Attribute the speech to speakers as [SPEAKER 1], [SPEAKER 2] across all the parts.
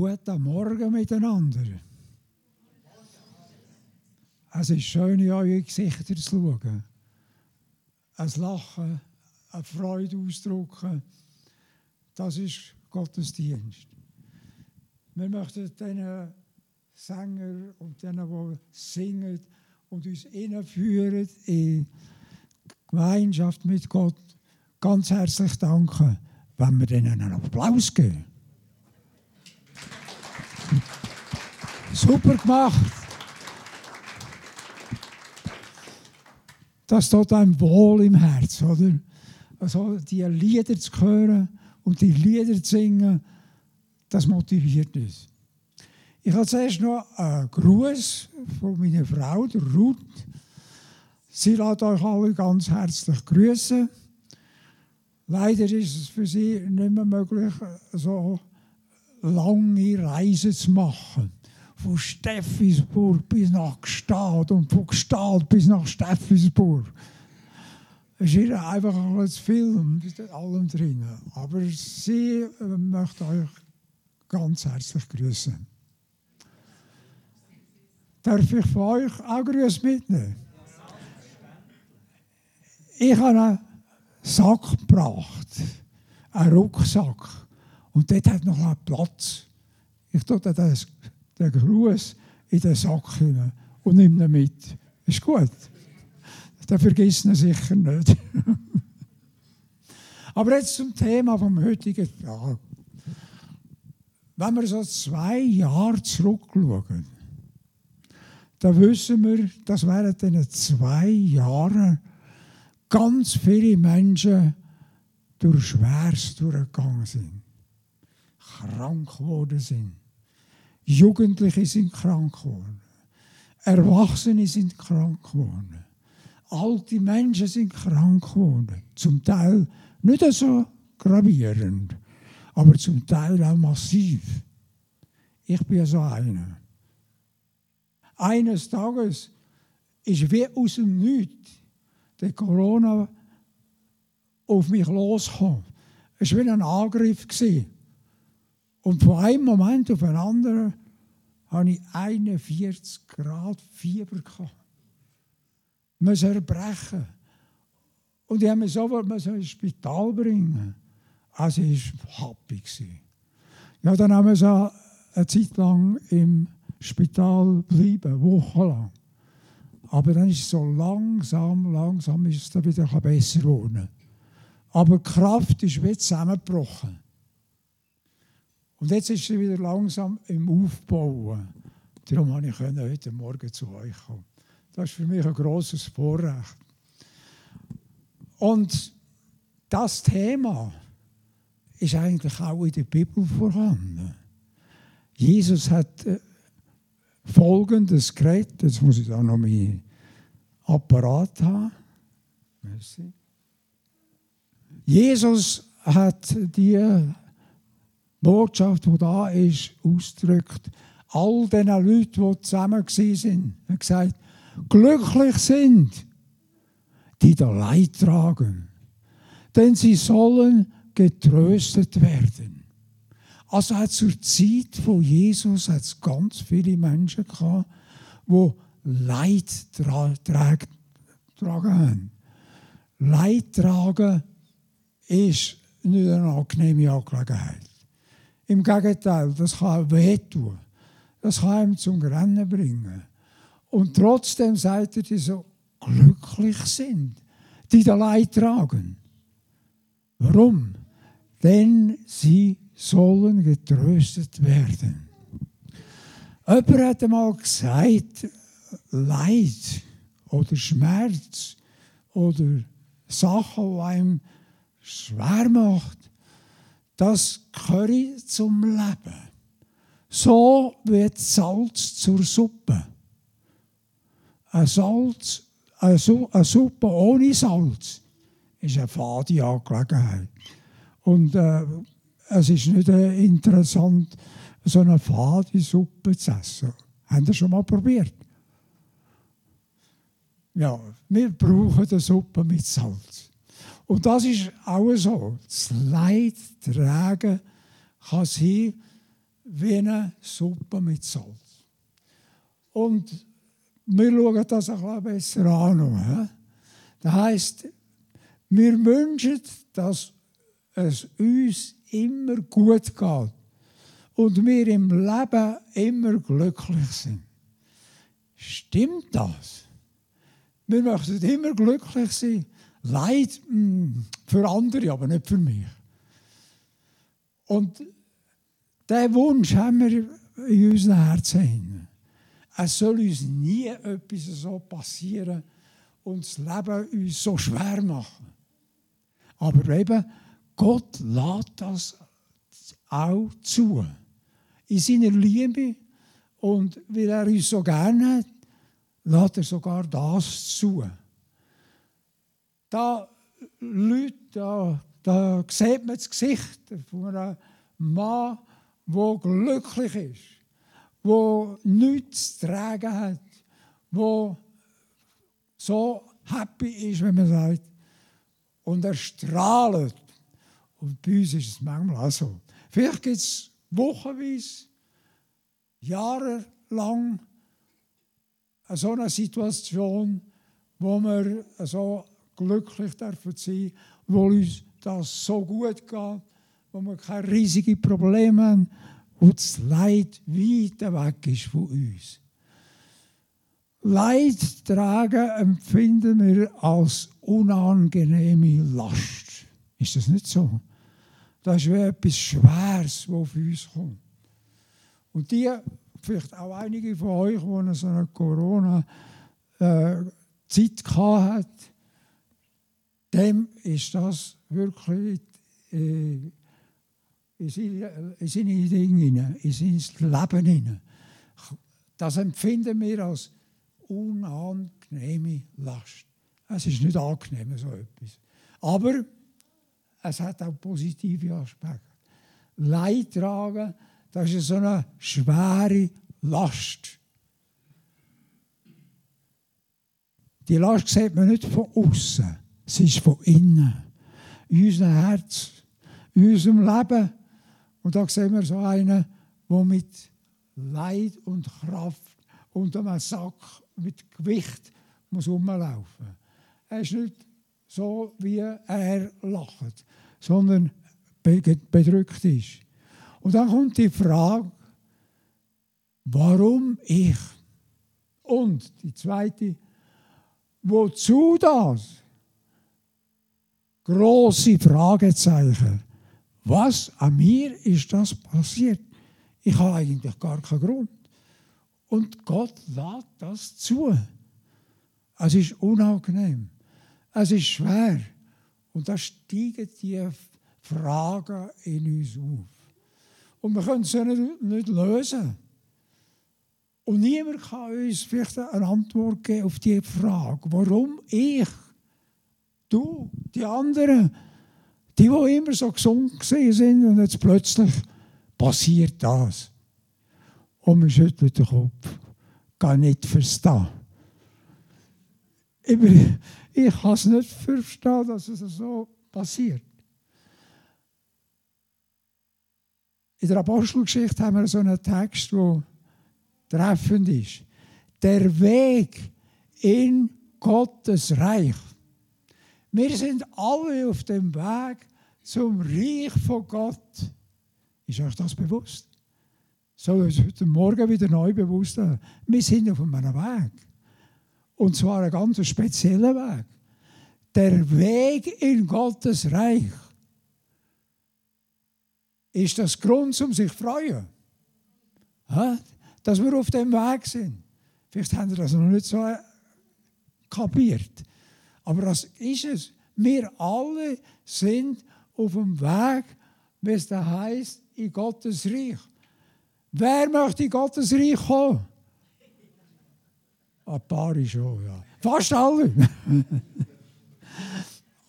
[SPEAKER 1] Guten Morgen miteinander. Es ist schön, in eure Gesichter zu schauen. Ein Lachen, eine Freude ausdrücken. Das ist Gottesdienst. Wir möchten diesen Sänger und denen, die singen und uns hineinführen in Gemeinschaft mit Gott, ganz herzlich danken, wenn wir ihnen einen Applaus geben. Super gemacht. Das tut einem wohl im Herz, oder? Also die Lieder zu hören und die Lieder zu singen, das motiviert uns. Ich habe zuerst noch einen Gruß von meiner Frau, der Ruth. Sie lässt euch alle ganz herzlich grüßen. Leider ist es für sie nicht mehr möglich, so lange Reisen zu machen. Von Steffisburg bis nach Gstaad und von Gstaad bis nach Steffisburg. Es ist einfach ein Film mit allem drin. Aber sie möchte euch ganz herzlich grüßen. Darf ich von euch auch Grüße mitnehmen? Ich habe einen Sack gebracht, einen Rucksack. Und dort hat noch einen Platz. Ich tue den, den Gruß in den Sack hinein und nehme ihn mit. Ist gut. Den vergisst ihn sicher nicht. Aber jetzt zum Thema vom heutigen Tag. Wenn wir so zwei Jahre zurückschauen, dann wissen wir, dass während diesen zwei Jahren ganz viele Menschen durch Schweres durchgegangen sind. Krank geworden sind. Jugendliche sind krank geworden. Erwachsene sind krank geworden. Alte Menschen sind krank geworden. Zum Teil nicht so gravierend, aber zum Teil auch massiv. Ich bin so einer eines Tages ist wie aus dem Nichts der Corona auf mich losgekommen. Es war wie ein Angriff. Und von einem Moment auf den anderen hatte ich 41 Grad Fieber. Gehabt. Muss erbrechen. Und ich musste mich sofort ins Spital bringen. Also es war happy. Ja, dann haben wir so eine Zeit lang im Spital bleiben, wochenlang. Aber dann ist es so langsam, langsam ist es dann wieder besser geworden. Aber die Kraft ist wie zusammengebrochen. Und jetzt ist sie wieder langsam im Aufbauen. Darum konnte ich heute Morgen zu euch kommen. Das ist für mich ein großes Vorrecht. Und das Thema ist eigentlich auch in der Bibel vorhanden. Jesus hat äh, folgendes Gerät. Jetzt muss ich da noch meinen Apparat haben. Merci. Jesus hat die Botschaft, die da ist, ausgedrückt. All den Leuten, die zusammen waren, hat gesagt, glücklich sind, die da Leid tragen, denn sie sollen getröstet werden. Also hat zur Zeit von Jesus hat's ganz viele Menschen gehabt, die Leid tra tragen haben. Leid tragen ist nicht eine angenehme Angelegenheit. Im Gegenteil, das kann wehtun. Das kann einem zum Rennen bringen. Und trotzdem seid ihr, die so glücklich sind, die da Leid tragen. Warum? Denn sie sollen getröstet werden. Jemand hat einmal gesagt, Leid oder Schmerz oder Sachen, die einem schwer macht, das gehört zum Leben. So wird Salz zur Suppe. Ein Salz, eine Suppe ohne Salz ist eine fade Angelegenheit. Und äh, es ist nicht äh, interessant, so eine fade Suppe zu essen. Haben Sie schon mal probiert? Ja, wir brauchen eine Suppe mit Salz. Und das ist auch so. Das Leid tragen kann sein, wie eine Suppe mit Salz. Und wir schauen das ein bisschen besser an. Das heisst, wir wünschen, dass es uns immer gut geht und wir im Leben immer glücklich sind. Stimmt das? Wir möchten immer glücklich sein. Leid hm, für andere, aber nicht für mich. Und diesen Wunsch haben wir in unseren Herzen. Es soll uns nie etwas so passieren und das Leben uns so schwer machen. Aber eben, Gott lädt das auch zu. In seiner Liebe und weil er uns so gerne hat, lädt er sogar das zu. Da Leute, da, da sieht man das Gesicht von einem Mann, der glücklich ist, der nichts zu tragen hat, der so happy ist, wenn man sagt, und er strahlt. Und bei uns ist es manchmal auch so. Vielleicht gibt es wochenweise, jahrelang so eine Situation, wo wir so glücklich dürfen sein, wo uns das so gut geht, wo wir keine riesigen Probleme haben und das Leid weit weg ist von uns. Leid tragen empfinden wir als unangenehme Last. Ist das nicht so? Das ist wie etwas Schweres, das auf uns kommt. Und die, vielleicht auch einige von euch, die so eine Corona-Zeit hatten, dem ist das wirklich äh, in seine, in seine Dinge, in sein Leben hinein. Das empfinden wir als unangenehme Last. Es ist nicht angenehm, so etwas. Aber es hat auch positive Aspekte. Leid tragen, das ist so eine schwere Last. Die Last sieht man nicht von außen, sie ist von innen. In unserem Herz, in unserem Leben. Und da sehen wir so einen, der mit Leid und Kraft unter einem Sack mit Gewicht muss rumlaufen. Er ist nicht so, wie er lacht, sondern bedrückt ist. Und dann kommt die Frage, warum ich? Und die zweite, wozu das? Große Fragezeichen. Was an mir ist das passiert? Ich habe eigentlich gar keinen Grund. Und Gott lädt das zu. Es ist unangenehm. Es ist schwer. Und da steigen die Fragen in uns auf. Und wir können sie nicht, nicht lösen. Und niemand kann uns vielleicht eine Antwort geben auf die Frage, warum ich, du, die anderen, die, die immer so gesund sind und jetzt plötzlich passiert das. Und wir schütteln den Kopf. Gar nicht verstehen. Ich, ich kann es nicht verstehen, dass es so passiert. In der Apostelgeschichte haben wir so einen Text, der treffend ist. Der Weg in Gottes Reich. Wir sind alle auf dem Weg zum Reich von Gott. Ist euch das bewusst? Soll uns heute Morgen wieder neu bewusst werden. Wir sind auf einem Weg. Und zwar ein ganz spezieller Weg. Der Weg in Gottes Reich. Ist das Grund, um sich zu freuen? Dass wir auf dem Weg sind. Vielleicht haben Sie das noch nicht so kapiert. Aber das ist es. Wir alle sind auf dem Weg, wie es da heißt, in Gottes Reich. Wer möchte in Gottes Reich kommen? Ein paar schon, ja. Fast alle.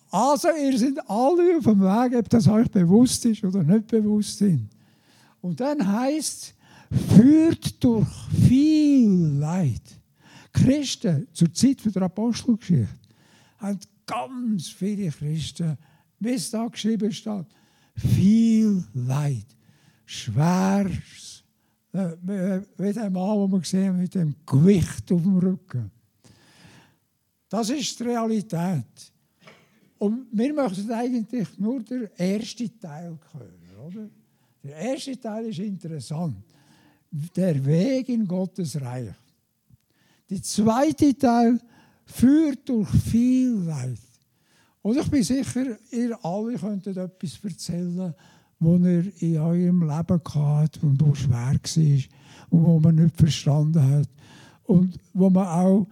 [SPEAKER 1] also, ihr seid alle auf dem Weg, ob das euch bewusst ist oder nicht bewusst sind. Und dann heißt führt durch viel Leid. Christen zur Zeit der Apostelgeschichte haben ganz viele Christen, wie es da geschrieben steht, viel Leid, schweres Äh, wie der Mann, den wir gesehen mit dem Gewicht auf dem Rücken. Das ist die Realität. Und wir möchten eigentlich nur den ersten Teil hören. Oder? Der erste Teil ist interessant. Der Weg in Gottes Reich. Der zweite Teil führt durch viel Leid. Und ich bin sicher, ihr alle könntet etwas erzählen, was ihr in eurem Leben hattet und wo schwer war und wo man nicht verstanden hat. Und wo man auch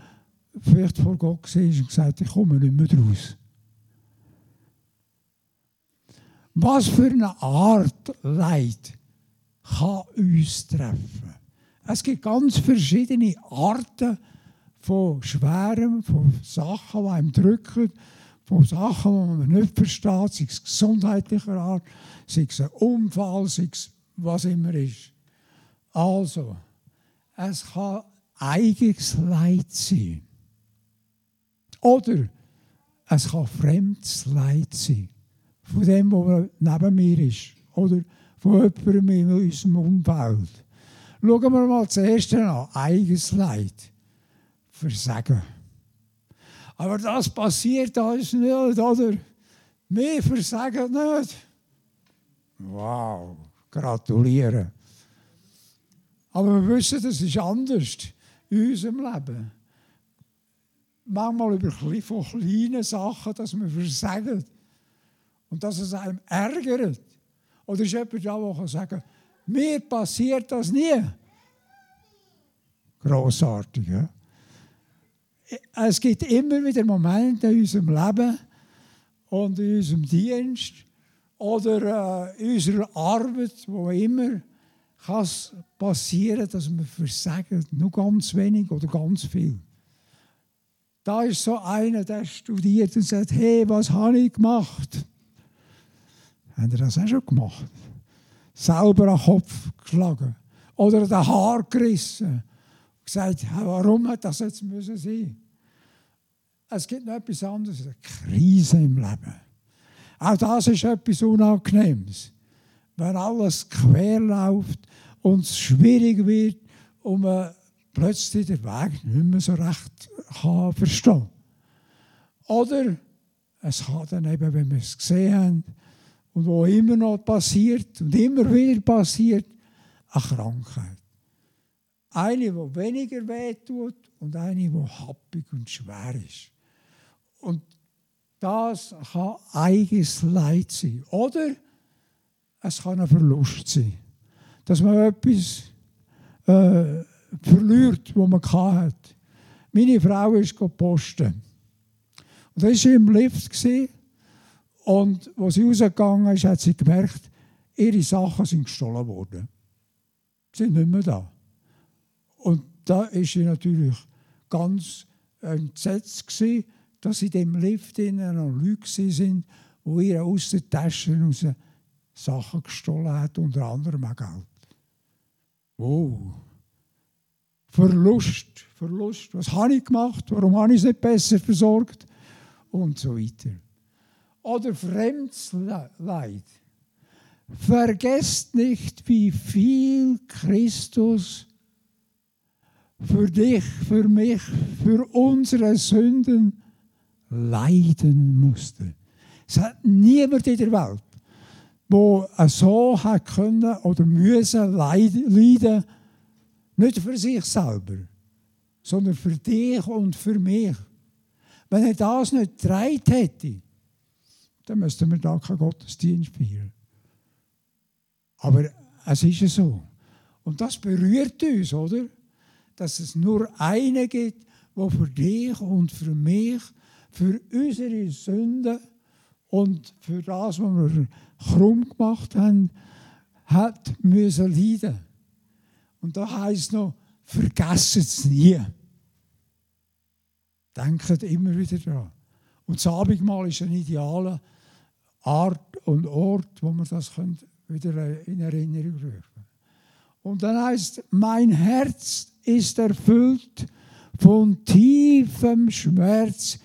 [SPEAKER 1] vielleicht vor Gott war und gesagt ich komme nicht mehr raus. Was für eine Art Leid kann uns treffen? Es gibt ganz verschiedene Arten von Schwerem, von Sachen, die einem drücken, von Sachen, die man nicht versteht, sei es gesundheitlicher Art, sei es ein Unfall, sei es was immer ist. Also, es kann eigenes Leid sein. Oder es kann fremdes Leid sein. Von dem, was neben mir ist. Oder von jemandem in unserem Umfeld. Schauen wir mal zuerst an. Eigenes Leid. Versagen. Aber das passiert uns nicht, oder? Wir versagen nicht. Wow, gratulieren. Aber wir wissen, das ist anders in unserem Leben. Manchmal über von kleinen Sachen, dass wir versagen. Und dass es einem ärgert. Oder ist jemand da, der kann sagen mir passiert das nie. Grossartig, ja? Es gibt immer wieder Momente in unserem Leben und in unserem Dienst oder äh, in unserer Arbeit, wo immer kann es passieren, dass wir versagen, nur ganz wenig oder ganz viel. Da ist so einer, der studiert und sagt, hey, was habe ich gemacht? Haben ihr das auch schon gemacht? Selber an Kopf geschlagen oder den Haar gerissen gesagt, warum hat das jetzt müssen sein? Es gibt noch etwas anderes, eine Krise im Leben. Auch das ist etwas Unangenehmes. Wenn alles quer läuft und es schwierig wird und man plötzlich den Weg nicht mehr so recht kann verstehen Oder es kann dann eben, wenn wir es gesehen haben und wo immer noch passiert und immer wieder passiert, eine Krankheit. Eine, die weniger wehtut und eine, die happig und schwer ist. Und das kann eigenes Leid sein. Oder es kann ein Verlust sein. Dass man etwas äh, verliert, was man hat. Meine Frau ist posten. Und das war im Lift. Und als sie rausgegangen ist, hat sie gemerkt, ihre Sachen sind gestohlen worden. Sie sind nicht mehr da. Und da ist sie natürlich ganz entsetzt gewesen, dass in dem Lift noch Leute sind, die ihr aus den Taschen raus Sachen gestohlen hat, unter anderem auch Geld. Oh. Verlust, Verlust. Was habe ich gemacht? Warum habe ich es nicht besser versorgt? Und so weiter. Oder fremdes Leid. Vergesst nicht, wie viel Christus für dich, für mich, für unsere Sünden leiden musste. Es hat niemand in der Welt, der so hat können oder müssen leiden, nicht für sich selber, sondern für dich und für mich. Wenn er das nicht getragen hätte, dann müssten wir da keinen Gottesdienst feiern. Aber es ist ja so. Und das berührt uns, oder? Dass es nur einen gibt, der für dich und für mich für unsere Sünden und für das, was wir krumm gemacht haben, hat müssen leiden. Und da heißt noch, vergessen es nie. Denkt immer wieder daran. Und das Abendmahl ist eine ideale Art und Ort, wo man das wieder in Erinnerung rufen Und dann heißt, mein Herz ist erfüllt von tiefem Schmerz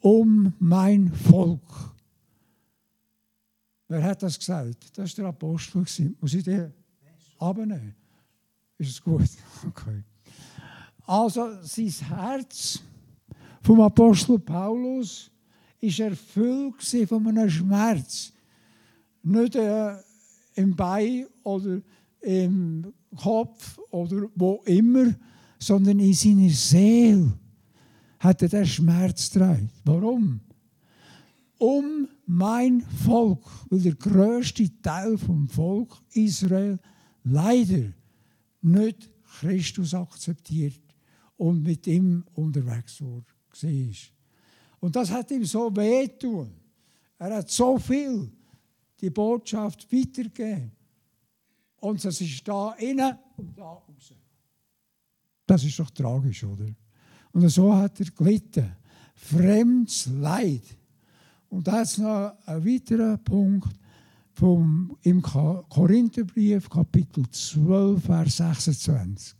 [SPEAKER 1] um mein Volk. Wer hat das gesagt? Das war der Apostel. Muss ich den abnehmen? Ist es gut? Okay. Also sein Herz vom Apostel Paulus ist erfüllt von einem Schmerz. Nicht äh, im Bein oder im Kopf oder wo immer, sondern in seiner Seele hat er den Schmerz getragen. Warum? Um mein Volk, weil der größte Teil vom Volk Israel leider nicht Christus akzeptiert und mit ihm unterwegs war. Und das hat ihm so wehtun. Er hat so viel die Botschaft weitergegeben. Und es ist da innen und da raus. Das ist doch tragisch, oder? Und so hat er gelitten. Fremdes Leid. Und da ist noch ein weiterer Punkt vom, im Korintherbrief, Kapitel 12, Vers 26.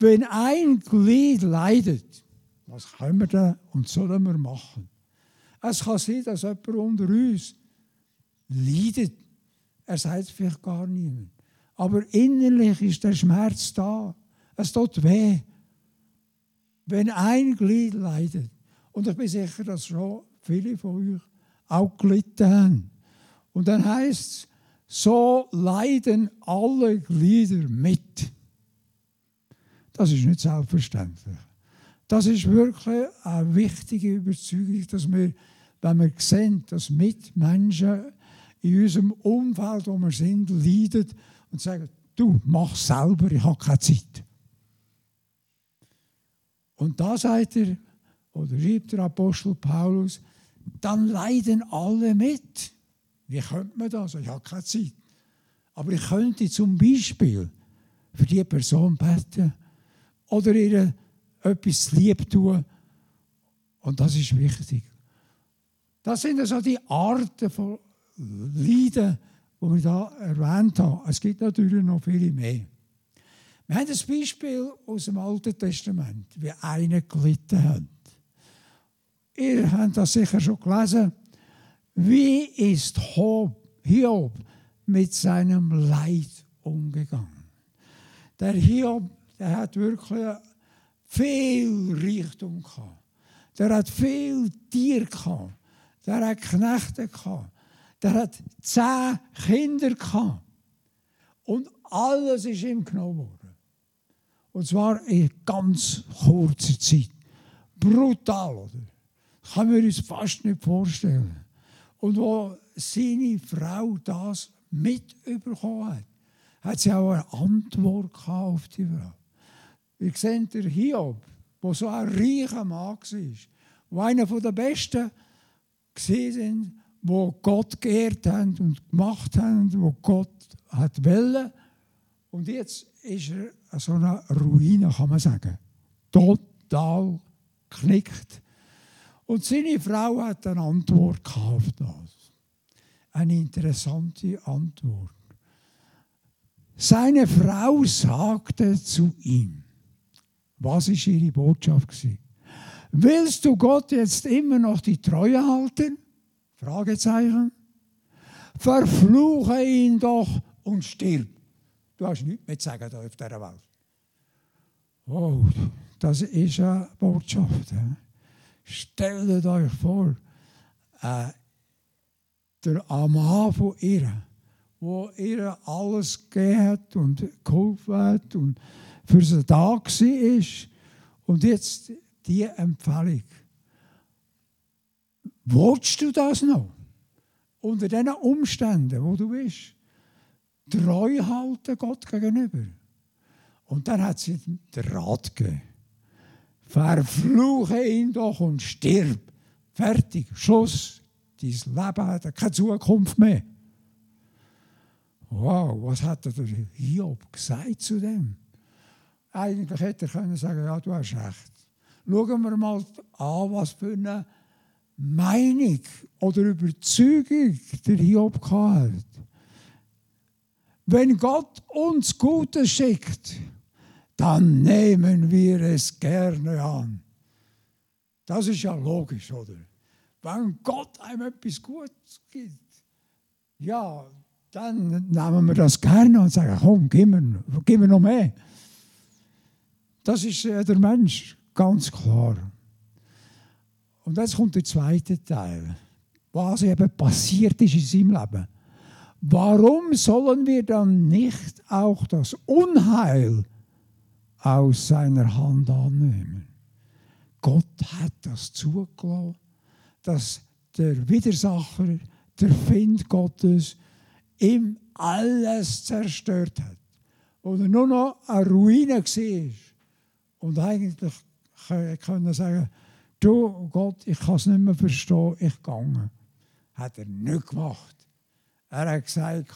[SPEAKER 1] Wenn ein Glied leidet, was können wir da und sollen wir machen? Es kann sein, dass jemand unter uns leidet. Er sagt es vielleicht gar niemand. Aber innerlich ist der Schmerz da. Es tut weh. Wenn ein Glied leidet, und ich bin sicher, dass schon viele von euch auch gelitten haben. Und dann heißt es, so leiden alle Glieder mit. Das ist nicht selbstverständlich. Das ist wirklich eine wichtige Überzeugung, dass wir, wenn wir sehen, dass Mitmenschen in unserem Umfeld, wo wir sind, leiden und sagen, du, mach selber, ich habe keine Zeit. Und da sagt er, oder schreibt der Apostel Paulus, dann leiden alle mit. Wie könnte man das? Ich habe keine Zeit. Aber ich könnte zum Beispiel für die Person beten oder ihr etwas lieb tun. Und das ist wichtig. Das sind also die Arten von Leiden, die wir da erwähnt haben. Es gibt natürlich noch viele mehr. Wir haben ein Beispiel aus dem Alten Testament, wie einer gelitten hat. Ihr habt das sicher schon gelesen. Wie ist Hiob mit seinem Leid umgegangen? Der Hiob, der hat wirklich viel Reichtum gehabt. Der hat viel Tier gehabt. Der hat Knechte gehabt. Der hat zehn Kinder gehabt. Und alles ist ihm genommen worden. Und zwar in ganz kurzer Zeit. Brutal, oder? Kann man uns fast nicht vorstellen. Und wo seine Frau das mitbekommen hat, hat sie auch eine Antwort auf die Frau. Wir sehen der Hiob, der so ein reicher Mann war, der einer der Besten war, wo Gott geehrt haben und gemacht haben, wo Gott hat wollen. Und jetzt ist er so eine Ruine, kann man sagen. Total knickt. Und seine Frau hat eine Antwort auf das. Eine interessante Antwort. Seine Frau sagte zu ihm, was ist ihre Botschaft Willst du Gott jetzt immer noch die Treue halten? Fragezeichen. Verfluche ihn doch und stirb. Du hast nichts mehr zu sagen hier auf dieser Welt. Oh, das ist eine Botschaft. Stellt euch vor, äh, der Mann von ihr, wo ihr alles gegeben hat und geholfen hat und für sie da war. Und jetzt die Empfehlung. Willst du das noch? Unter diesen Umständen, wo du bist. Treu halten Gott gegenüber. Und dann hat sie den Rat gegeben. Verfluche ihn doch und stirb. Fertig, Schluss. Dein Leben hat keine Zukunft mehr. Wow, was hat der Hiob gesagt zu dem? Eigentlich hätte er können sagen, ja, du hast recht. Schauen wir mal an, was für eine Meinung oder Überzeugung der Hiob hat. Wenn Gott uns Gutes schickt, dann nehmen wir es gerne an. Das ist ja logisch, oder? Wenn Gott einem etwas Gutes gibt, ja, dann nehmen wir das gerne und sagen, komm, gib mir, gib mir noch mehr. Das ist äh, der Mensch, ganz klar. Und jetzt kommt der zweite Teil, was eben passiert ist in seinem Leben. Warum sollen wir dann nicht auch das Unheil aus seiner Hand annehmen? Gott hat das zugelassen, dass der Widersacher, der Find Gottes, ihm alles zerstört hat. Oder nur noch eine Ruine war. Und eigentlich können sagen, du Gott, ich kann es nicht mehr verstehen, ich gehe. Hat er nicht gemacht. Er hat gesagt,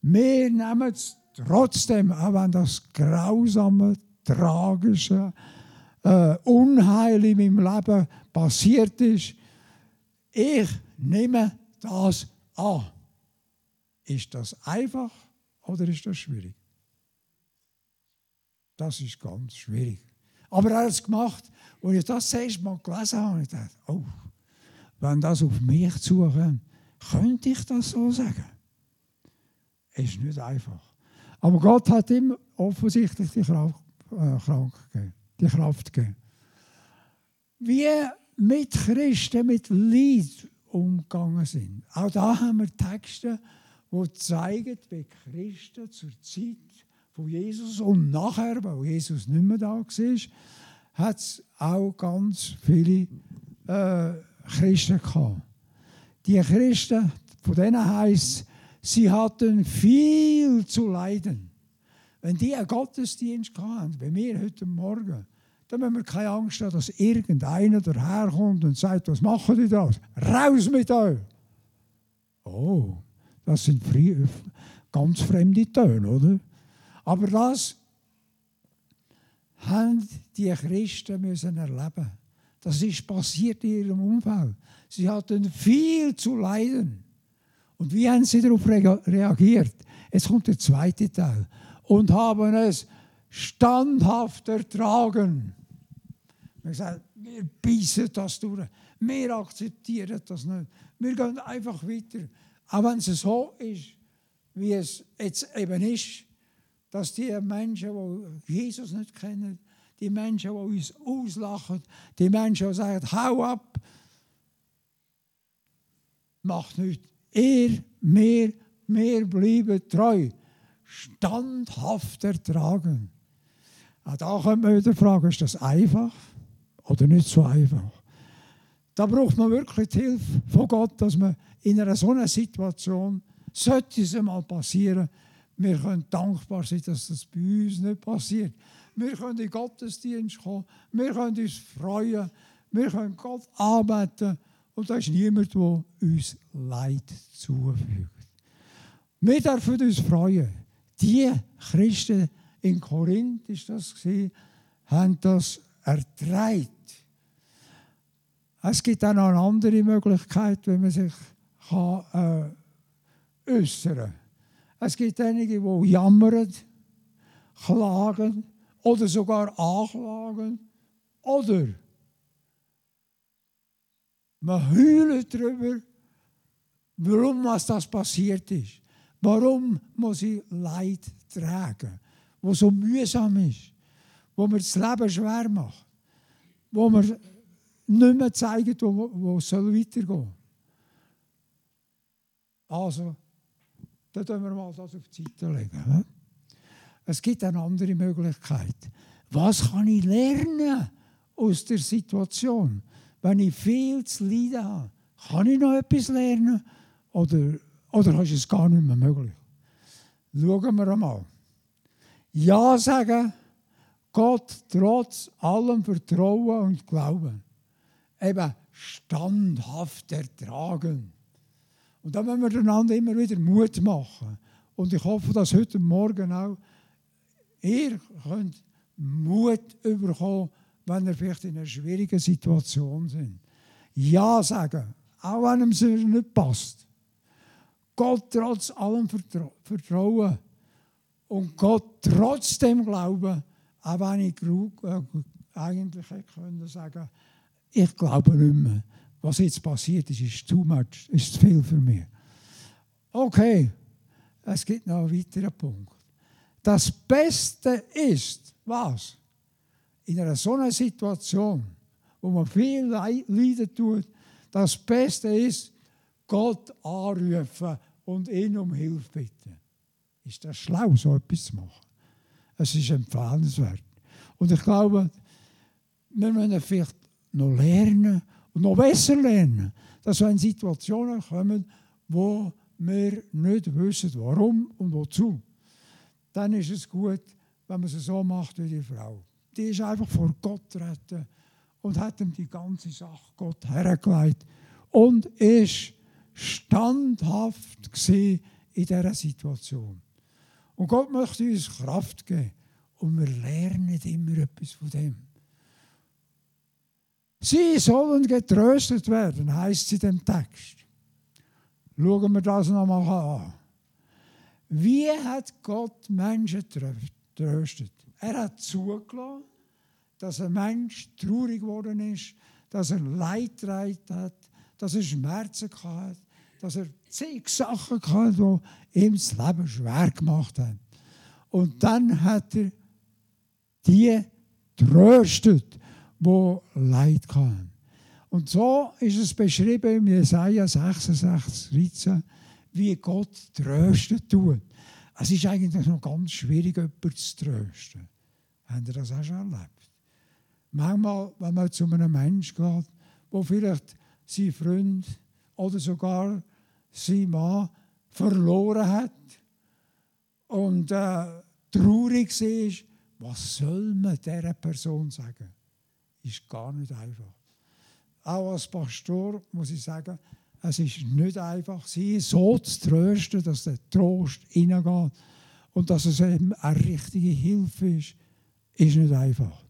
[SPEAKER 1] wir nehmen es trotzdem, auch wenn das grausame, tragische äh, Unheil in meinem Leben passiert ist, ich nehme das an. Ist das einfach oder ist das schwierig? Das ist ganz schwierig. Aber er hat es gemacht. Und ich das erste Mal gelesen habe, ich dachte, oh, wenn das auf mich zukommt, könnte ich das so sagen? Ist nicht einfach. Aber Gott hat ihm offensichtlich die Kraft, äh, gegeben, die Kraft gegeben. Wie mit Christen mit Leid umgegangen sind. Auch da haben wir Texte, die zeigen, wie Christen zur Zeit von Jesus und nachher, weil Jesus nicht mehr da war, hat es auch ganz viele äh, Christen gehabt. Die Christen, von denen heisst sie hatten viel zu leiden. Wenn die einen Gottesdienst hatten, wie wir heute Morgen, dann müssen wir keine Angst haben, dass irgendeiner daherkommt und sagt, was machen die da? Raus mit euch! Oh, das sind ganz fremde Töne, oder? Aber das haben die Christen müssen erleben. Das ist passiert in ihrem Umfeld. Sie hatten viel zu leiden. Und wie haben sie darauf reagiert? Jetzt kommt der zweite Teil. Und haben es standhaft ertragen. Wir gesagt, wir beißen das durch. Wir akzeptieren das nicht. Wir gehen einfach weiter. Auch wenn es so ist, wie es jetzt eben ist, dass die Menschen, die Jesus nicht kennen, die Menschen, die uns auslachen, die Menschen, die sagen, hau ab, macht nichts. Ihr, wir, wir bleiben treu, standhaft ertragen. Auch da könnte man wieder fragen, ist das einfach oder nicht so einfach? Da braucht man wirklich die Hilfe von Gott, dass man in einer so einer Situation, sollte es einmal passieren, wir können dankbar sein, dass das bei uns nicht passiert. Wir können in den Gottesdienst kommen, wir können uns freuen, wir können Gott arbeiten und da ist niemand, der uns Leid zufügt. Wir dürfen uns freuen. Die Christen in Korinth, ist das gewesen, haben das erträgt. Es gibt auch noch eine andere Möglichkeit, wenn man sich kann, äh, äußern kann. Es gibt einige, die jammern, klagen oder sogar anklagen. Oder man heult darüber, warum was das passiert ist. Warum muss ich Leid tragen, wo so mühsam ist, wo mir das Leben schwer macht, wo mir nicht mehr zeigt, wo, wo es weitergehen soll. Also, dann tun wir mal das auf die Seite legen. Es gibt eine andere Möglichkeit. Was kann ich lernen aus der Situation? Wenn ich viel zu leiden habe, kann ich noch etwas lernen? Oder, oder ist es gar nicht mehr möglich? Schauen wir einmal. Ja sagen, Gott trotz allem Vertrauen und Glauben. Eben standhaft ertragen. Und da müssen wir einander immer wieder Mut machen. Und ich hoffe, dass heute Morgen auch ihr könnt Mut bekommen, wenn ihr vielleicht in einer schwierigen Situation sind. Ja sagen, auch wenn es nicht passt. Gott trotz allem vertrauen und Gott trotzdem glauben, auch wenn ich äh, eigentlich hätte können sagen, ich glaube nicht mehr was jetzt passiert ist, ist too much, ist zu viel für mich. Okay, es gibt noch einen weiteren Punkt. Das Beste ist, was? In einer so einer Situation, wo man viel leiden tut, das Beste ist, Gott anrufen und ihn um Hilfe bitten. Ist das schlau, so etwas zu machen? Es ist empfehlenswert. Und ich glaube, wir müssen vielleicht noch lernen und noch besser lernen, dass wenn Situationen kommen, wo wir nicht wissen, warum und wozu, dann ist es gut, wenn man es so macht wie die Frau. Die ist einfach vor Gott retten und hat ihm die ganze Sache Gott hergelegt und ist standhaft in dieser Situation. Und Gott möchte uns Kraft geben und wir lernen immer etwas von dem. Sie sollen getröstet werden, heißt es in dem Text. Schauen wir das nochmal an. Wie hat Gott Menschen tröstet? Er hat zugelassen, dass ein Mensch traurig geworden ist, dass er Leid getragen hat, dass er Schmerzen hatte, dass er zig Sachen hatte, die ihm das Leben schwer gemacht haben. Und dann hat er die tröstet, die Leid hatten. Und so ist es beschrieben im Jesaja 66, 13, wie Gott trösten tut. Es ist eigentlich noch ganz schwierig, jemanden zu trösten. Habt ihr das auch schon erlebt? Manchmal, wenn man zu einem Menschen geht, wo vielleicht sein Freund oder sogar sein Mann verloren hat und äh, traurig ist, was soll man dieser Person sagen? Ist gar nicht einfach. Auch als Pastor muss ich sagen, es ist nicht einfach, sie so zu trösten, dass der Trost hineingeht und dass es eben eine richtige Hilfe ist, ist nicht einfach.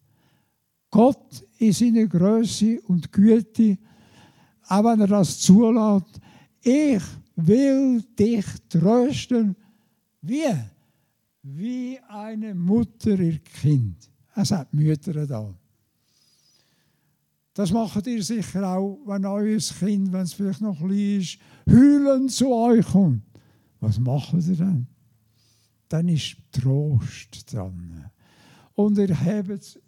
[SPEAKER 1] Gott in seiner Größe und Güte, auch wenn er das zulässt, ich will dich trösten. Wie? Wie eine Mutter ihr Kind. Es hat Mütter da. Das macht ihr sicher auch, wenn euer Kind, wenn es vielleicht noch klein ist, heulend zu euch kommt. Was macht ihr dann? Dann ist Trost dran. Und ihr habt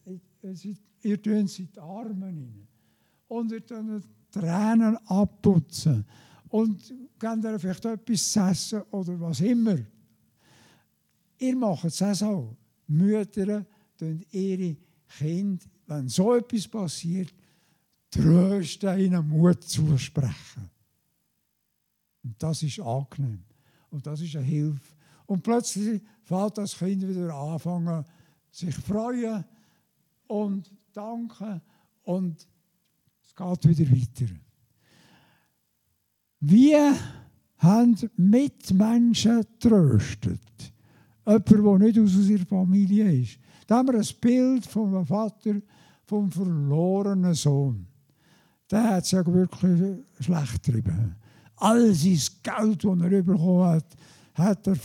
[SPEAKER 1] ihr tun sie die Arme rein. Und ihr tun Tränen abputzen. Und gebt ihr vielleicht etwas zu essen oder was immer. Ihr macht es auch. Mütter tun ihre Kinder, wenn so etwas passiert, trösten, ihnen Mut zusprechen. Und das ist angenehm. Und das ist eine Hilfe. Und plötzlich fällt das Kind wieder anfangen, sich freuen und danken und es geht wieder weiter. Wir haben Mitmenschen tröstet. Jemand, der nicht aus unserer Familie ist. Da haben wir ein Bild vom Vater, vom verlorenen Sohn. Der hat ja wirklich schlecht getrieben. All sein Geld, das er bekommen hat, hat er,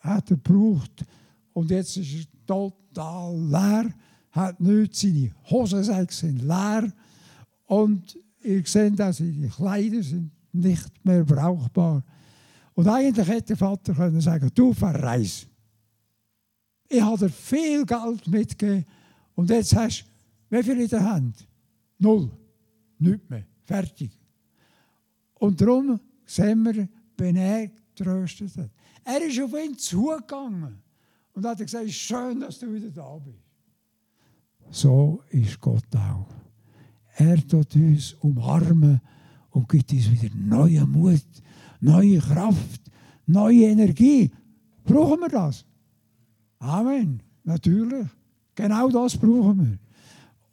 [SPEAKER 1] hat er gebraucht. Und jetzt ist er total leer hat nichts, seine Hosensäcke sind leer und ihr seht auch, seine Kleider sind nicht mehr brauchbar. Und eigentlich hätte der Vater können sagen, du verreis. Ich habe dir viel Geld mitgegeben und jetzt hast du, wie viel in der Hand? Null. Nichts mehr. Fertig. Und darum sehen wir, wenn er getröstet hat. Er ist auf ihn zugegangen und hat gesagt, schön, dass du wieder da bist. So ist Gott auch. Er tut uns umarmen und gibt uns wieder neuen Mut, neue Kraft, neue Energie. Brauchen wir das? Amen. Natürlich. Genau das brauchen wir.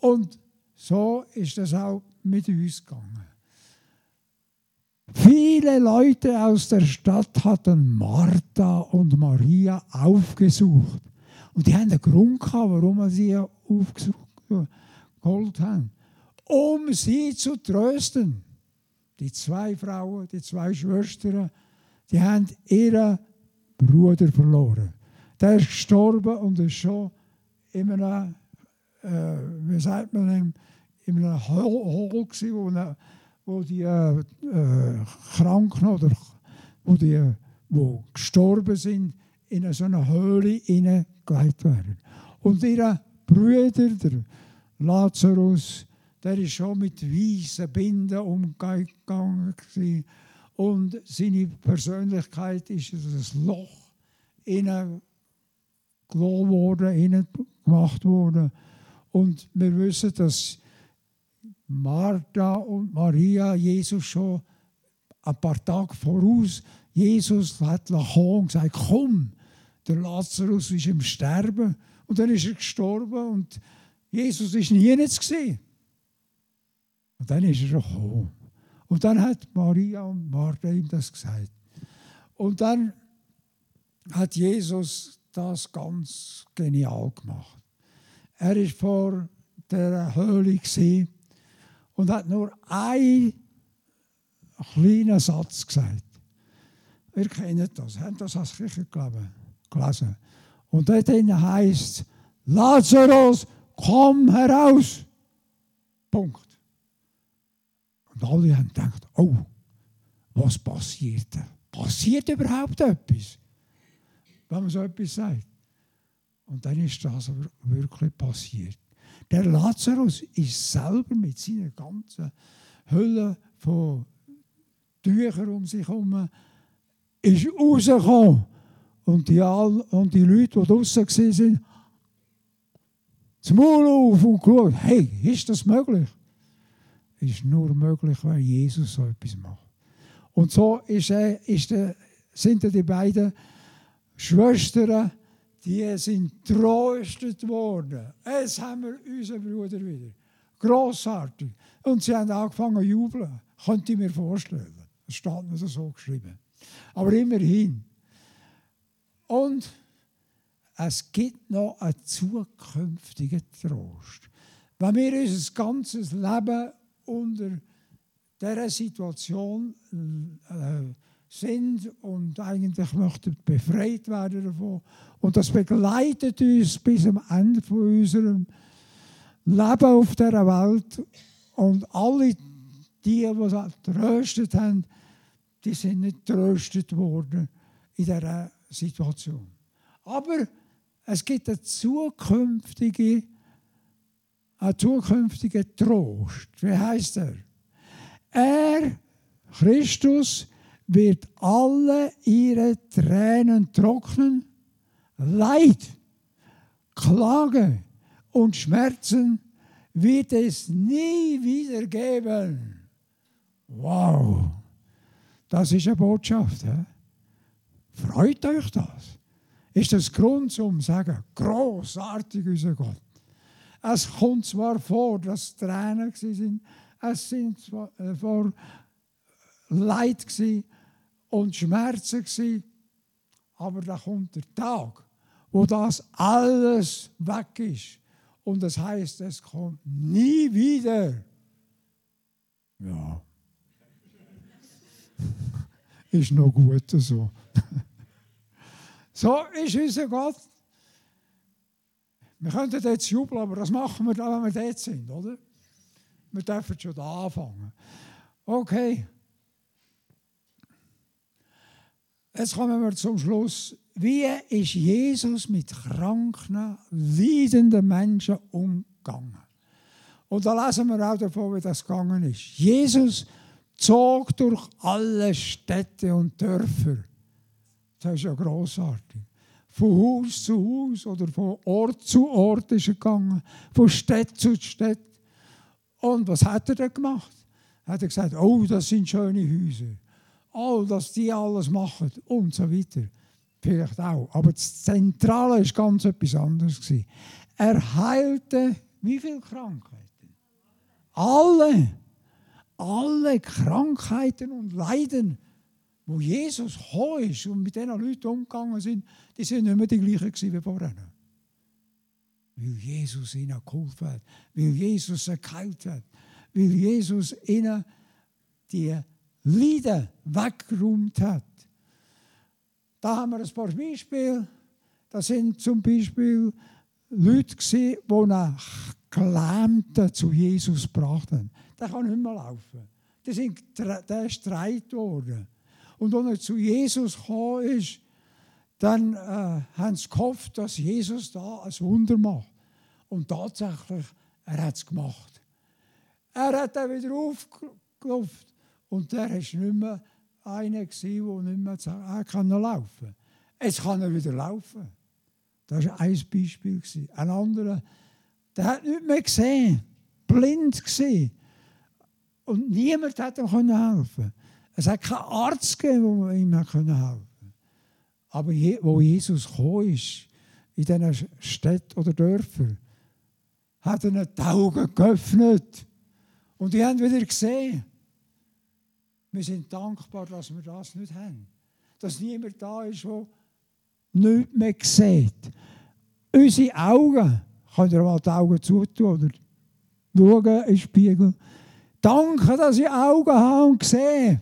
[SPEAKER 1] Und so ist das auch mit uns gegangen. Viele Leute aus der Stadt hatten Martha und Maria aufgesucht. Und die haben einen Grund gehabt, warum sie aufgeholt haben. Um sie zu trösten. Die zwei Frauen, die zwei Schwestern, die haben ihren Bruder verloren. Der ist gestorben und ist schon in einem, äh, wie sagt man, in einem Hol gewesen, wo, wo die äh, äh, Kranken oder wo die die gestorben sind, in so eine Höhle hineingelegt werden. Und ihre Brüder, der Lazarus, der ist schon mit weißen Binden umgegangen und seine Persönlichkeit ist ein Loch innen worden, innen gemacht worden. Und wir wissen, dass Martha und Maria Jesus schon ein paar Tage voraus Jesus hat kommen gesagt, komm, der Lazarus ist im Sterben. Und dann ist er gestorben und Jesus ist nie gesehen. Und dann ist er gekommen. Und dann hat Maria und Martha ihm das gesagt. Und dann hat Jesus das ganz genial gemacht. Er ist vor der Höhle und hat nur einen kleinen Satz gesagt. Wir kennen das, haben das als Kirche gelesen. Und dort heißt Lazarus, komm heraus. Punkt. Und alle haben gedacht, oh, was passiert da? Passiert überhaupt etwas? Wenn man so etwas sagt. Und dann ist das wirklich passiert. Der Lazarus ist selber mit seiner ganzen Hülle von Tüchern um sich herum ist rausgekommen. Und die, und die Leute, die draußen waren, das Maul auf und geschaut, hey, ist das möglich? Ist nur möglich, weil Jesus so etwas macht. Und so ist er, ist er, sind die beiden Schwestern, die sind tröstet worden. Jetzt haben wir unseren Bruder wieder. Grossartig. Und sie haben angefangen zu jubeln. Könnte ich mir vorstellen. Das steht mir so geschrieben. Aber immerhin. Und es gibt noch einen zukünftigen Trost. Wenn wir unser ganzes Leben unter dieser Situation äh, sind und eigentlich möchten befreit werden davon, und das begleitet uns bis am Ende von unserem Leben auf dieser Welt. Und alle die, die es tröstet haben, die sind nicht tröstet worden in dieser Situation. Aber es gibt einen zukünftigen, einen zukünftigen Trost. Wie heißt er? Er, Christus, wird alle ihre Tränen trocknen, Leid, Klage und Schmerzen wird es nie wieder geben. Wow! Das ist eine Botschaft. He? Freut euch das? Ist das Grund zum sagen, großartig unser Gott? Es kommt zwar vor, dass Tränen sind, es sind zwar äh, vor Leid und Schmerzen aber da kommt der Tag, wo das alles weg ist. Und das heißt, es kommt nie wieder. Ja. ist noch gut so. so ist unser Gott. Wir könnten jetzt jubeln, aber das machen wir dann, wenn wir dort sind, oder? Wir dürfen schon anfangen. Okay. Jetzt kommen wir zum Schluss. Wie ist Jesus mit kranken, leidenden Menschen umgegangen? Und da lesen wir auch davon, wie das gegangen ist. Jesus zog durch alle Städte und Dörfer. Das ist ja großartig. Von Haus zu Haus oder von Ort zu Ort ist er gegangen, von Stadt zu Stadt. Und was hat er dann gemacht? Hat er gesagt, oh, das sind schöne Häuser. Oh, dass die alles machen und so weiter. Vielleicht auch. Aber das Zentrale ist ganz etwas anderes. Er heilte wie viele Krankheiten? Alle alle Krankheiten und Leiden, wo Jesus gekommen ist und mit diesen Leuten umgegangen sind, die sind nicht mehr die gleichen wie vorher. Weil Jesus ihnen geholfen hat, weil Jesus sie geheilt hat, weil Jesus ihnen die Leiden weggeräumt hat. Da haben wir ein paar Beispiele. Das sind zum Beispiel Leute, die einen Gelähmten zu Jesus brachten der kann nicht mehr laufen. Der, ist gedreht worden. Und als er zu Jesus gekommen ist, dann äh, haben sie gehofft, dass Jesus da ein Wunder macht. Und tatsächlich, er hat es gemacht. Er hat dann wieder aufgelaufen. Und der war nicht mehr einer, der nicht mehr er kann laufen Jetzt kann er wieder laufen. Das war ein Beispiel. Ein anderer, der hat nicht mehr gesehen. Blind gesehen. Und niemand hat ihm helfen Es hat keinen Arzt gegeben, der ihm helfen konnte. Aber wo Jesus gekommen ist, in diesen Städten oder Dörfern, hat er die Augen geöffnet. Und die haben wieder gesehen. Wir sind dankbar, dass wir das nicht haben. Dass niemand da ist, der nichts mehr sieht. Unsere Augen, könnt ihr mal die Augen zutun oder schauen den Spiegel. Danke, dass ich Augen habe und sehe.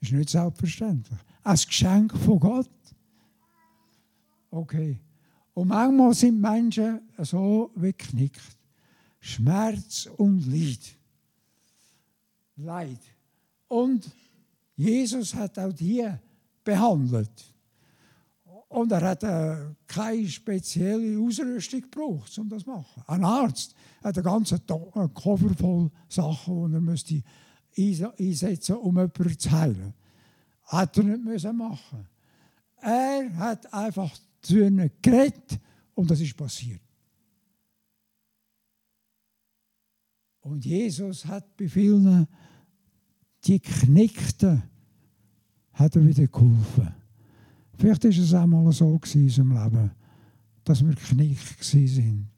[SPEAKER 1] Das ist nicht selbstverständlich. Ein Geschenk von Gott. Okay. Und manchmal sind Menschen so geknickt. Schmerz und Leid. Leid. Und Jesus hat auch die behandelt. Und er hat äh, keine spezielle Ausrüstung gebraucht, um das zu machen. Ein Arzt hat einen ganzen Koffer voll Sachen, die er müsste einsetzen um jemanden zu heilen. Hat er nicht müssen machen. Er hat einfach zu ihnen geredet und das ist passiert. Und Jesus hat bei vielen, die Knickten, hat er wieder geholfen. Vielleicht ist es auch mal so in unserem Leben, dass wir knickt sind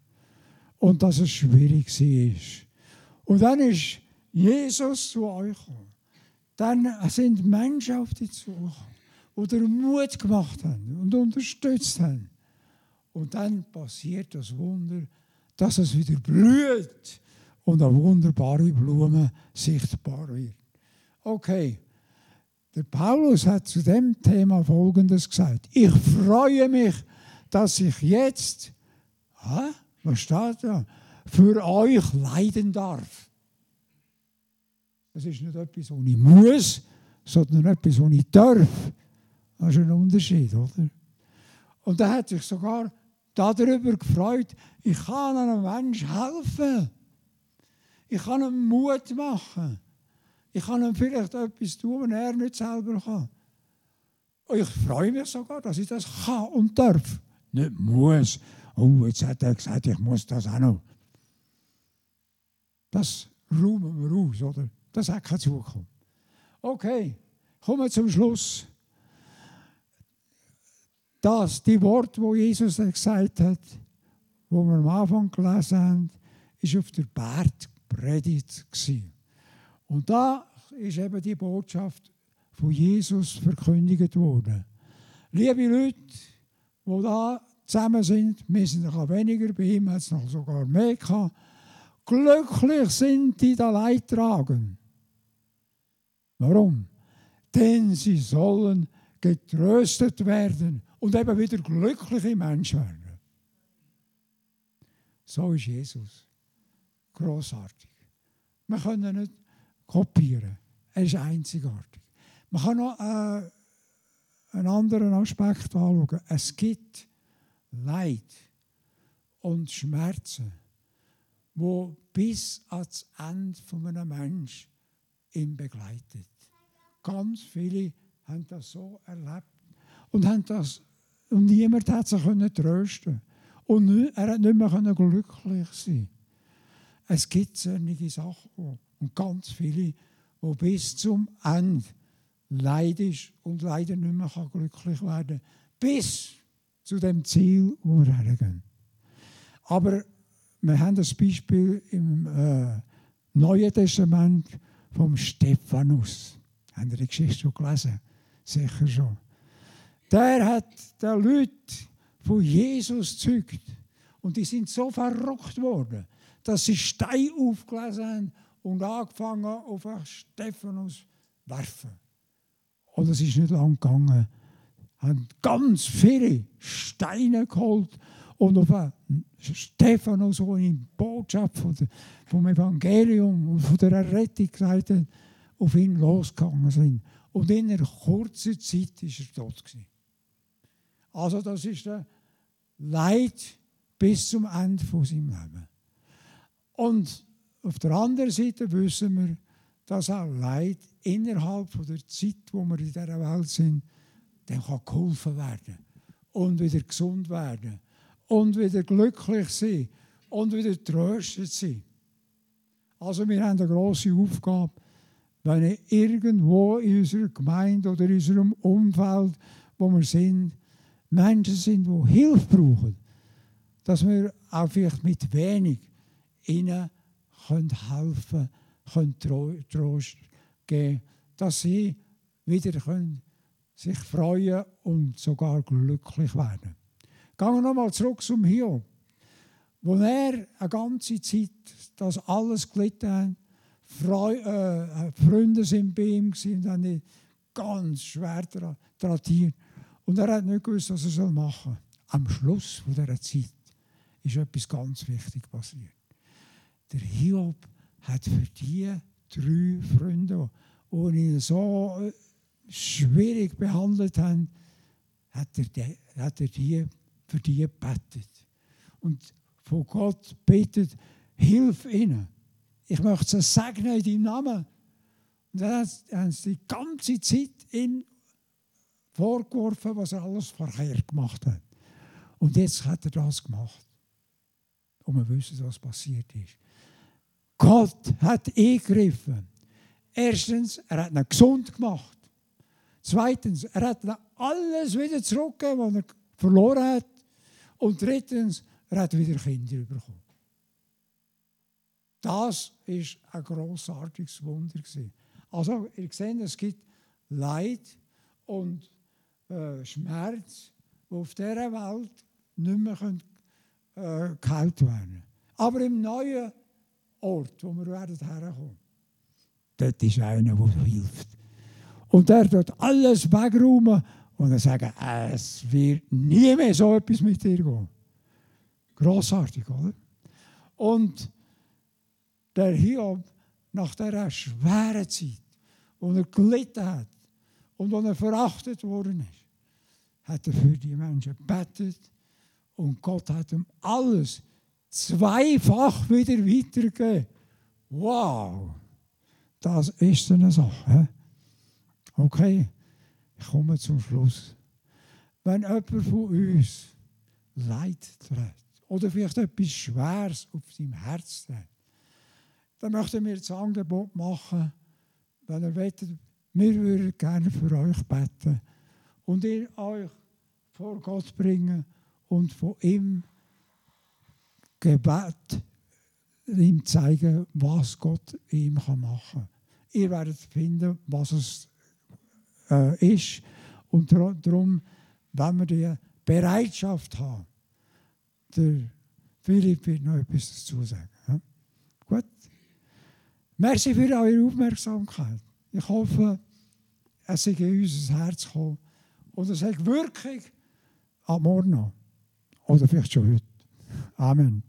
[SPEAKER 1] und dass es schwierig war. Und dann ist Jesus zu euch gekommen. Dann sind Menschen auf dich zugekommen, dir Mut gemacht haben und unterstützt haben. Und dann passiert das Wunder, dass es wieder blüht und eine wunderbare Blume sichtbar wird. Okay. Der Paulus hat zu dem Thema Folgendes gesagt. Ich freue mich, dass ich jetzt, ha, was steht da, für euch leiden darf. Das ist nicht etwas, was ich muss, sondern etwas, was ich darf. Das ist ein Unterschied, oder? Und er hat sich sogar darüber gefreut, ich kann einem Menschen helfen. Ich kann ihm Mut machen. Ich kann ihm vielleicht etwas tun, wenn er nicht selber kann. Und ich freue mich sogar, dass ich das kann und darf. Nicht muss. Oh, jetzt hat er gesagt, ich muss das auch noch. Das räumen wir aus, oder? Das hat keine Zukunft. Okay, kommen wir zum Schluss. Das, die Worte, wo Jesus gesagt hat, wo wir am Anfang gelesen haben, ist auf der Bergpredigt Und da ist eben die Botschaft von Jesus verkündigt worden. Liebe Leute, die da zusammen sind, wir sind bisschen weniger, bei ihm hat es noch sogar mehr gehabt. Glücklich sind die, die Leid tragen. Warum? Denn sie sollen getröstet werden und eben wieder glückliche Menschen werden. So ist Jesus. Großartig. Wir können nicht kopieren. Er ist einzigartig. Man kann noch äh, einen anderen Aspekt anschauen. Es gibt Leid und Schmerzen, wo bis ans Ende von einem Menschen ihn begleitet. Ganz viele haben das so erlebt und haben das und niemand hat sich können trösten und er hat nicht mehr glücklich sein. Es gibt solche Sachen und ganz viele, die bis zum Ende leidisch und leider nicht mehr glücklich werden bis zu dem Ziel, wo wir hergehen. Aber wir haben das Beispiel im äh, Neuen Testament vom Stephanus. Haben Sie die Geschichte schon gelesen? Sicher schon. Der hat den Leuten von Jesus gezeugt. Und die sind so verrückt worden, dass sie Steine aufgelesen haben und angefangen auf Stephanus zu werfen. Und es ist nicht lang gegangen. Haben ganz viele Steine geholt und auf Stephanus, der in Botschaft vom Evangelium und von der Errettung gesagt hat, auf ihn losgegangen sind Und in einer kurzen Zeit war er tot. Also das ist der Leid bis zum Ende von seinem Leben. Und auf der anderen Seite wissen wir, dass auch Leid innerhalb der Zeit, wo wir in dieser Welt sind, dann kann geholfen werden und wieder gesund werden und wieder glücklich sein und wieder tröstet sein. Also wir haben eine grosse Aufgabe, wenn irgendwo in unserer Gemeinde oder in unserem Umfeld, wo wir sind, Menschen sind, die Hilfe brauchen, dass wir auch vielleicht mit wenig ihnen helfen können, können Trost geben, dass sie wieder können sich freuen und sogar glücklich werden. Gehen wir nochmal zurück zum Hiob. Wo er eine ganze Zeit das alles gelitten hat, Freu äh, Freunde sind bei ihm und haben ihn ganz schwer traktiert. Und er hat nicht gewusst, was er machen soll. Am Schluss dieser Zeit ist etwas ganz Wichtiges passiert. Der Hiob hat für die drei Freunde, die ihn so äh, schwierig behandelt haben, hat er, die, hat er die, für die gebetet. Und von Gott betet, hilf ihnen. Ich möchte sie segnen in deinem Namen. Und dann haben sie die ganze Zeit ihn vorgeworfen, was er alles verkehrt gemacht hat. Und jetzt hat er das gemacht. Und wir wissen, was passiert ist. Gott hat eingegriffen. Erstens, er hat ihn gesund gemacht. Zweitens, er hat ihm alles wieder zurückgegeben, was er verloren hat. Und drittens, er hat wieder Kinder bekommen. Das ist ein großartiges Wunder. Also, ihr seht, es gibt Leid und äh, Schmerz, die auf dieser Welt nicht mehr können, äh, geheilt werden Aber im neuen Ort, wo wir werden herkommen, dort ist einer, der hilft. Und der dort alles wegräumen und dann sagen, es wird nie mehr so etwas mit dir gehen. Grossartig, oder? Und der Hiob, nach dieser schweren Zeit, wo er gelitten hat und wo er verachtet worden ist, hat er für die Menschen gebetet und Gott hat ihm alles zweifach wieder weitergegeben. Wow, das ist eine Sache. Okay, ich komme zum Schluss. Wenn jemand von uns Leid trägt oder vielleicht etwas Schweres auf seinem Herz trägt, dann möchten wir das Angebot machen, wenn ihr wollt, wir würden gerne für euch beten und ihr euch vor Gott bringen und von ihm Gebet ihm zeigen, was Gott ihm machen kann. Ihr werdet finden, was es äh, ist. Und darum, wenn wir die Bereitschaft haben, der Philipp wird noch etwas dazu sagen. Ja? Gut. Merci für eure Aufmerksamkeit. Ich hoffe, es ist in unser Herz gekommen und es hat Wirkung am Morgen. Oder vielleicht schon heute. Amen.